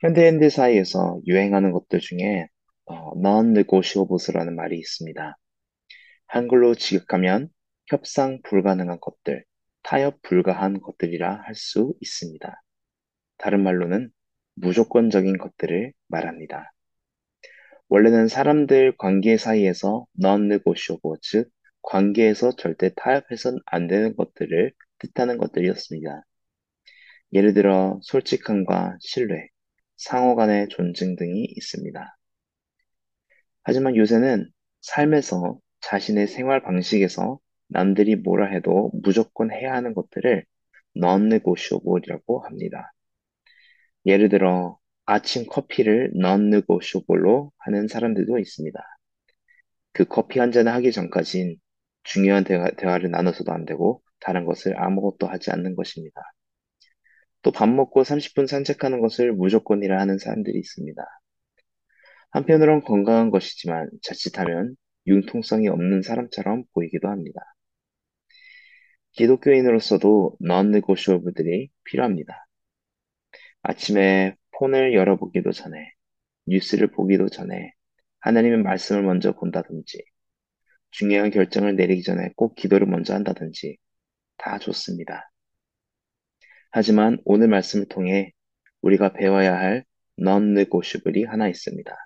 현대인들 사이에서 유행하는 것들 중에 어, non-negotiables라는 말이 있습니다. 한글로 지극하면 협상 불가능한 것들, 타협 불가한 것들이라 할 수 있습니다. 다른 말로는 무조건적인 것들을 말합니다. 원래는 사람들 관계 사이에서 non-negotiable, 즉 관계에서 절대 타협해선 안 되는 것들을 뜻하는 것들이었습니다. 예를 들어 솔직함과 신뢰, 상호 간의 존중 등이 있습니다. 하지만 요새는 삶에서 자신의 생활 방식에서 남들이 뭐라 해도 무조건 해야 하는 것들을 non-negotiable이라고 합니다. 예를 들어 아침 커피를 non-negotiable로 하는 사람들도 있습니다. 그 커피 한 잔을 하기 전까진 중요한 대화, 대화를 나눠서도 안 되고 다른 것을 아무것도 하지 않는 것입니다. 또 밥 먹고 30분 산책하는 것을 무조건이라 하는 사람들이 있습니다. 한편으론 건강한 것이지만 자칫하면 융통성이 없는 사람처럼 보이기도 합니다. 기독교인으로서도 non-negotiable들이 필요합니다. 아침에 폰을 열어보기도 전에, 뉴스를 보기도 전에 하나님의 말씀을 먼저 본다든지, 중요한 결정을 내리기 전에 꼭 기도를 먼저 한다든지 다 좋습니다. 하지만 오늘 말씀을 통해 우리가 배워야 할 non-negotiable이 하나 있습니다.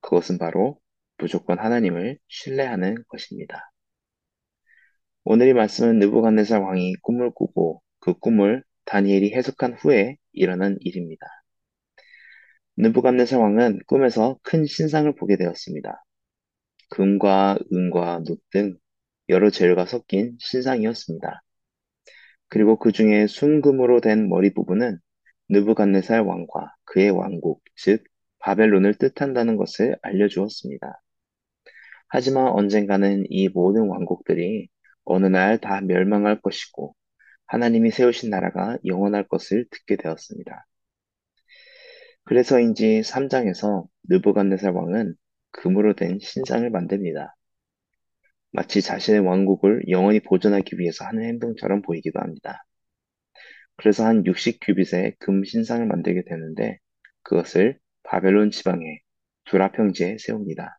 그것은 바로 무조건 하나님을 신뢰하는 것입니다. 오늘 의 말씀은 느부갓네살 왕이 꿈을 꾸고 그 꿈을 다니엘이 해석한 후에 일어난 일입니다. 느부갓네살 왕은 꿈에서 큰 신상을 보게 되었습니다. 금과 은과 놋 등 여러 재료가 섞인 신상이었습니다. 그리고 그 중에 순금으로 된 머리 부분은 느부갓네살 왕과 그의 왕국, 즉 바벨론을 뜻한다는 것을 알려주었습니다. 하지만 언젠가는 이 모든 왕국들이 어느 날 다 멸망할 것이고 하나님이 세우신 나라가 영원할 것을 듣게 되었습니다. 그래서인지 3장에서 느부갓네살 왕은 금으로 된 신상을 만듭니다. 마치 자신의 왕국을 영원히 보존하기 위해서 하는 행동처럼 보이기도 합니다. 그래서 한 60규빗의 금 신상을 만들게 되는데 그것을 바벨론 지방의 두라 평지에 세웁니다.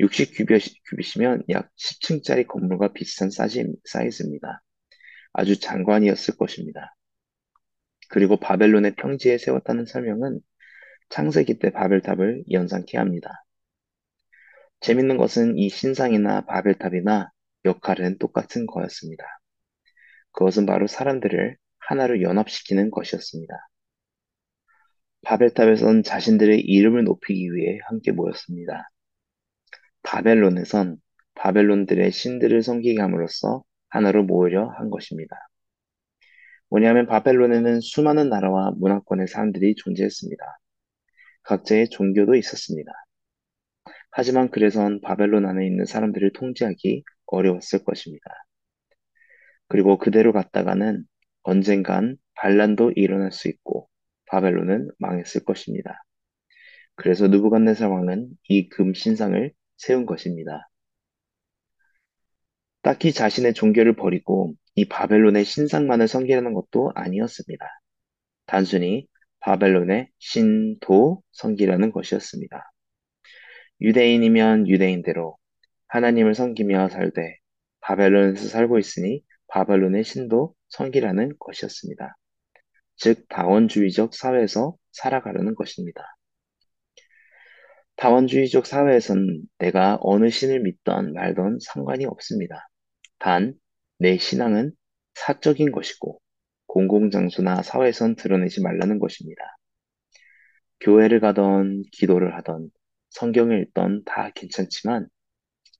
60규빗이면 약 10층짜리 건물과 비슷한 사이즈입니다. 아주 장관이었을 것입니다. 그리고 바벨론의 평지에 세웠다는 설명은 창세기 때 바벨탑을 연상케 합니다. 재밌는 것은 이 신상이나 바벨탑이나 역할은 똑같은 거였습니다. 그것은 바로 사람들을 하나로 연합시키는 것이었습니다. 바벨탑에선 자신들의 이름을 높이기 위해 함께 모였습니다. 바벨론에선 바벨론들의 신들을 섬기게 함으로써 하나로 모으려 한 것입니다. 뭐냐면 바벨론에는 수많은 나라와 문화권의 사람들이 존재했습니다. 각자의 종교도 있었습니다. 하지만 그래선 바벨론 안에 있는 사람들을 통제하기 어려웠을 것입니다. 그리고 그대로 갔다가는 언젠간 반란도 일어날 수 있고 바벨론은 망했을 것입니다. 그래서 누부갓네살 왕은 이 금 신상을 세운 것입니다. 딱히 자신의 종교를 버리고 이 바벨론의 신상만을 섬기려는 것도 아니었습니다. 단순히 바벨론의 신도 섬기려는 것이었습니다. 유대인이면 유대인대로 하나님을 섬기며 살되 바벨론에서 살고 있으니 바벨론의 신도 섬기라는 것이었습니다. 즉 다원주의적 사회에서 살아가려는 것입니다. 다원주의적 사회에선 내가 어느 신을 믿던 말던 상관이 없습니다. 단, 내 신앙은 사적인 것이고 공공장소나 사회에선 드러내지 말라는 것입니다. 교회를 가던 기도를 하던 성경을 읽던 다 괜찮지만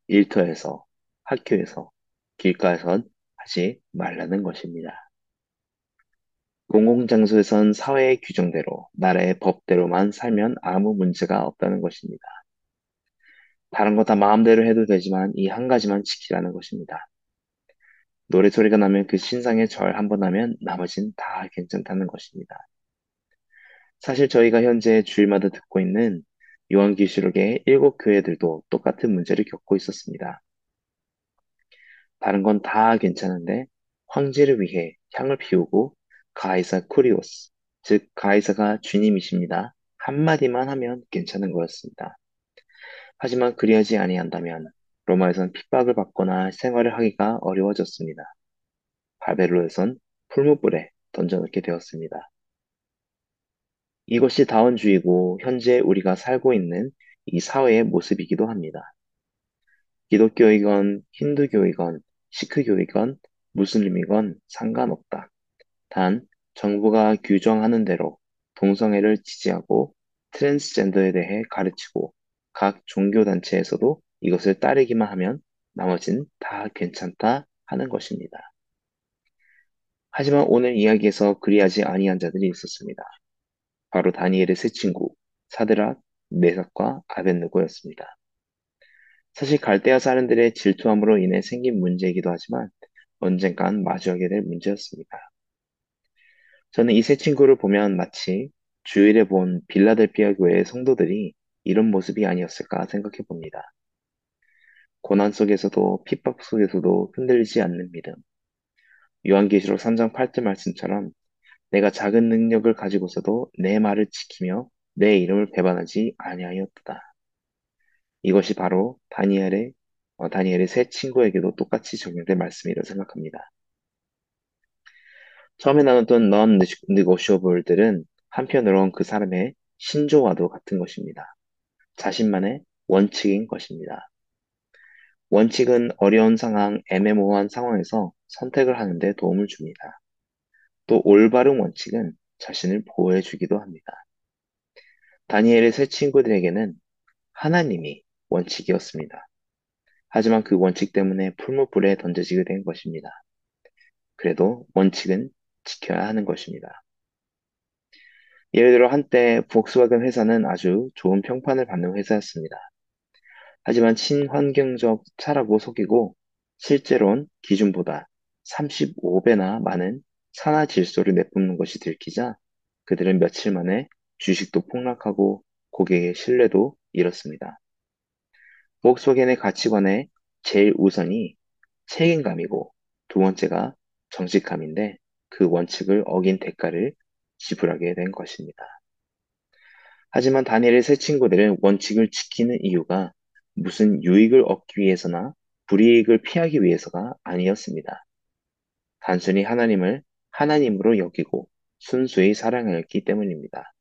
일터에서 학교에서 길가에선 하지 말라는 것입니다. 공공장소에선 사회의 규정대로 나라의 법대로만 살면 아무 문제가 없다는 것입니다. 다른 거 다 마음대로 해도 되지만 이 한 가지만 지키라는 것입니다. 노래 소리가 나면 그 신상에 절한 번 하면 나머진 다 괜찮다는 것입니다. 사실 저희가 현재 주일마다 듣고 있는 요한계시록의 일곱 교회들도 똑같은 문제를 겪고 있었습니다. 다른 건 다 괜찮은데 황제를 위해 향을 피우고 가이사 쿠리오스, 즉 가이사가 주님이십니다. 한마디만 하면 괜찮은 거였습니다. 하지만 그리하지 아니한다면 로마에선 핍박을 받거나 생활을 하기가 어려워졌습니다. 바벨로에선 풀무불에 던져놓게 되었습니다. 이것이 다원주의고 현재 우리가 살고 있는 이 사회의 모습이기도 합니다. 기독교이건 힌두교이건 시크교이건 무슬림이건 상관없다. 단 정부가 규정하는 대로 동성애를 지지하고 트랜스젠더에 대해 가르치고 각 종교단체에서도 이것을 따르기만 하면 나머진 다 괜찮다 하는 것입니다. 하지만 오늘 이야기에서 그리하지 아니한 자들이 있었습니다. 바로 다니엘의 세 친구 사드락, 메삭과 아벤느고였습니다. 사실 갈대아 사람들의 질투함으로 인해 생긴 문제이기도 하지만 언젠간 마주하게 될 문제였습니다. 저는 이 세 친구를 보면 마치 주일에 본 빌라델피아 교회의 성도들이 이런 모습이 아니었을까 생각해 봅니다. 고난 속에서도 핍박 속에서도 흔들리지 않는 믿음. 요한계시록 3장 8절 말씀처럼 내가 작은 능력을 가지고서도 내 말을 지키며 내 이름을 배반하지 아니하였다. 이것이 바로 다니엘의 어, 다니엘의 세 친구에게도 똑같이 적용될 말씀이라고 생각합니다. 처음에 나눴던 non-negotiable들은 한편으론 그 사람의 신조와도 같은 것입니다. 자신만의 원칙인 것입니다. 원칙은 어려운 상황, 애매모호한 상황에서 선택을 하는데 도움을 줍니다. 또 올바른 원칙은 자신을 보호해 주기도 합니다. 다니엘의 세 친구들에게는 하나님이 원칙이었습니다. 하지만 그 원칙 때문에 풀무불에 던져지게 된 것입니다. 그래도 원칙은 지켜야 하는 것입니다. 예를 들어 한때 복스와겐 회사는 아주 좋은 평판을 받는 회사였습니다. 하지만 친환경적 차라고 속이고 실제로는 기준보다 35배나 많은 산화 질소를 내뿜는 것이 들키자 그들은 며칠 만에 주식도 폭락하고 고객의 신뢰도 잃었습니다. 복스와겐의 가치관의 제일 우선이 책임감이고 두 번째가 정직함인데 그 원칙을 어긴 대가를 지불하게 된 것입니다. 하지만 다니엘의 세 친구들은 원칙을 지키는 이유가 무슨 유익을 얻기 위해서나 불이익을 피하기 위해서가 아니었습니다. 단순히 하나님을 하나님으로 여기고 순수히 사랑하였기 때문입니다.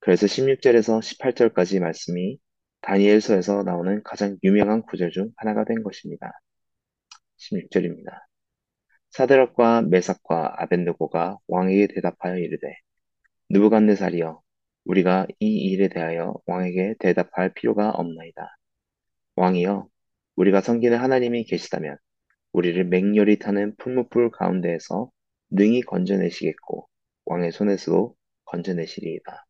그래서 16절에서 18절까지 말씀이 다니엘서에서 나오는 가장 유명한 구절 중 하나가 된 것입니다. 16절입니다. 사드락과 메삭과 아벤느고가 왕에게 대답하여 이르되 누부갓네살이여 우리가 이 일에 대하여 왕에게 대답할 필요가 없나이다. 왕이여 우리가 섬기는 하나님이 계시다면 우리를 맹렬히 타는 풀무불 가운데에서 능히 건져내시겠고 왕의 손에서도 건져내시리이다.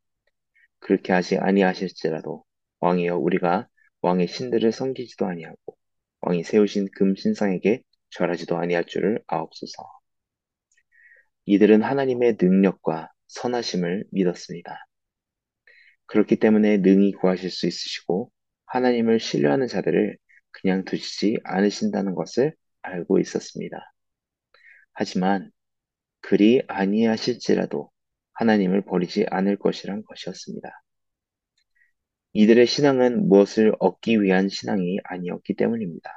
그렇게 하지 아니하실지라도 왕이여 우리가 왕의 신들을 섬기지도 아니하고 왕이 세우신 금 신상에게 절하지도 아니할 줄을 아옵소서. 이들은 하나님의 능력과 선하심을 믿었습니다. 그렇기 때문에 능히 구하실 수 있으시고 하나님을 신뢰하는 자들을 그냥 두시지 않으신다는 것을 알고 있었습니다. 하지만 그리 아니하실지라도 하나님을 버리지 않을 것이란 것이었습니다. 이들의 신앙은 무엇을 얻기 위한 신앙이 아니었기 때문입니다.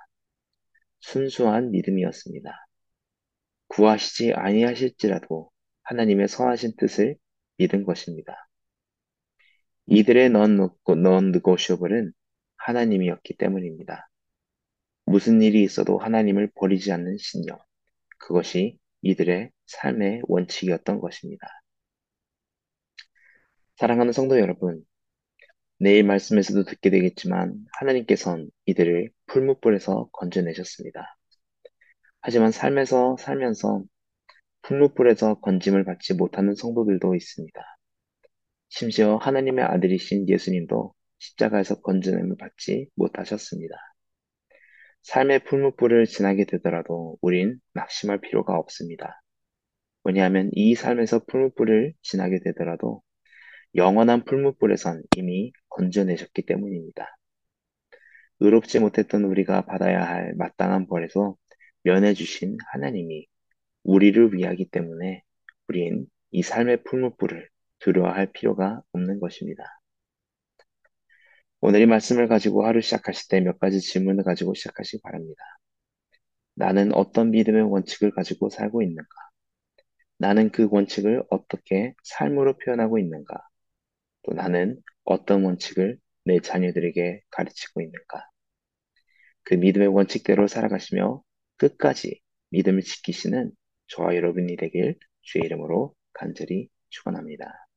순수한 믿음이었습니다. 구하시지 아니하실지라도 하나님의 선하신 뜻을 믿은 것입니다. 이들의 non-negotiable은 하나님이었기 때문입니다. 무슨 일이 있어도 하나님을 버리지 않는 신념, 그것이 이들의 삶의 원칙이었던 것입니다. 사랑하는 성도 여러분, 내일 말씀에서도 듣게 되겠지만 하나님께선 이들을 풀무불에서 건져내셨습니다. 하지만 삶에서 살면서 풀무불에서 건짐을 받지 못하는 성도들도 있습니다. 심지어 하나님의 아들이신 예수님도 십자가에서 건져냄을 받지 못하셨습니다. 삶의 풀무불을 지나게 되더라도 우린 낙심할 필요가 없습니다. 왜냐하면 이 삶에서 풀무불을 지나게 되더라도 영원한 풀무불에선 이미 건져내셨기 때문입니다. 의롭지 못했던 우리가 받아야 할 마땅한 벌에서 면해 주신 하나님이 우리를 위하기 때문에 우린 이 삶의 풀무불을 두려워할 필요가 없는 것입니다. 오늘 이 말씀을 가지고 하루 시작하실 때 몇 가지 질문을 가지고 시작하시기 바랍니다. 나는 어떤 믿음의 원칙을 가지고 살고 있는가? 나는 그 원칙을 어떻게 삶으로 표현하고 있는가? 또 나는 어떤 원칙을 내 자녀들에게 가르치고 있는가? 그 믿음의 원칙대로 살아가시며 끝까지 믿음을 지키시는 저와 여러분이 되길 주의 이름으로 간절히 축원합니다.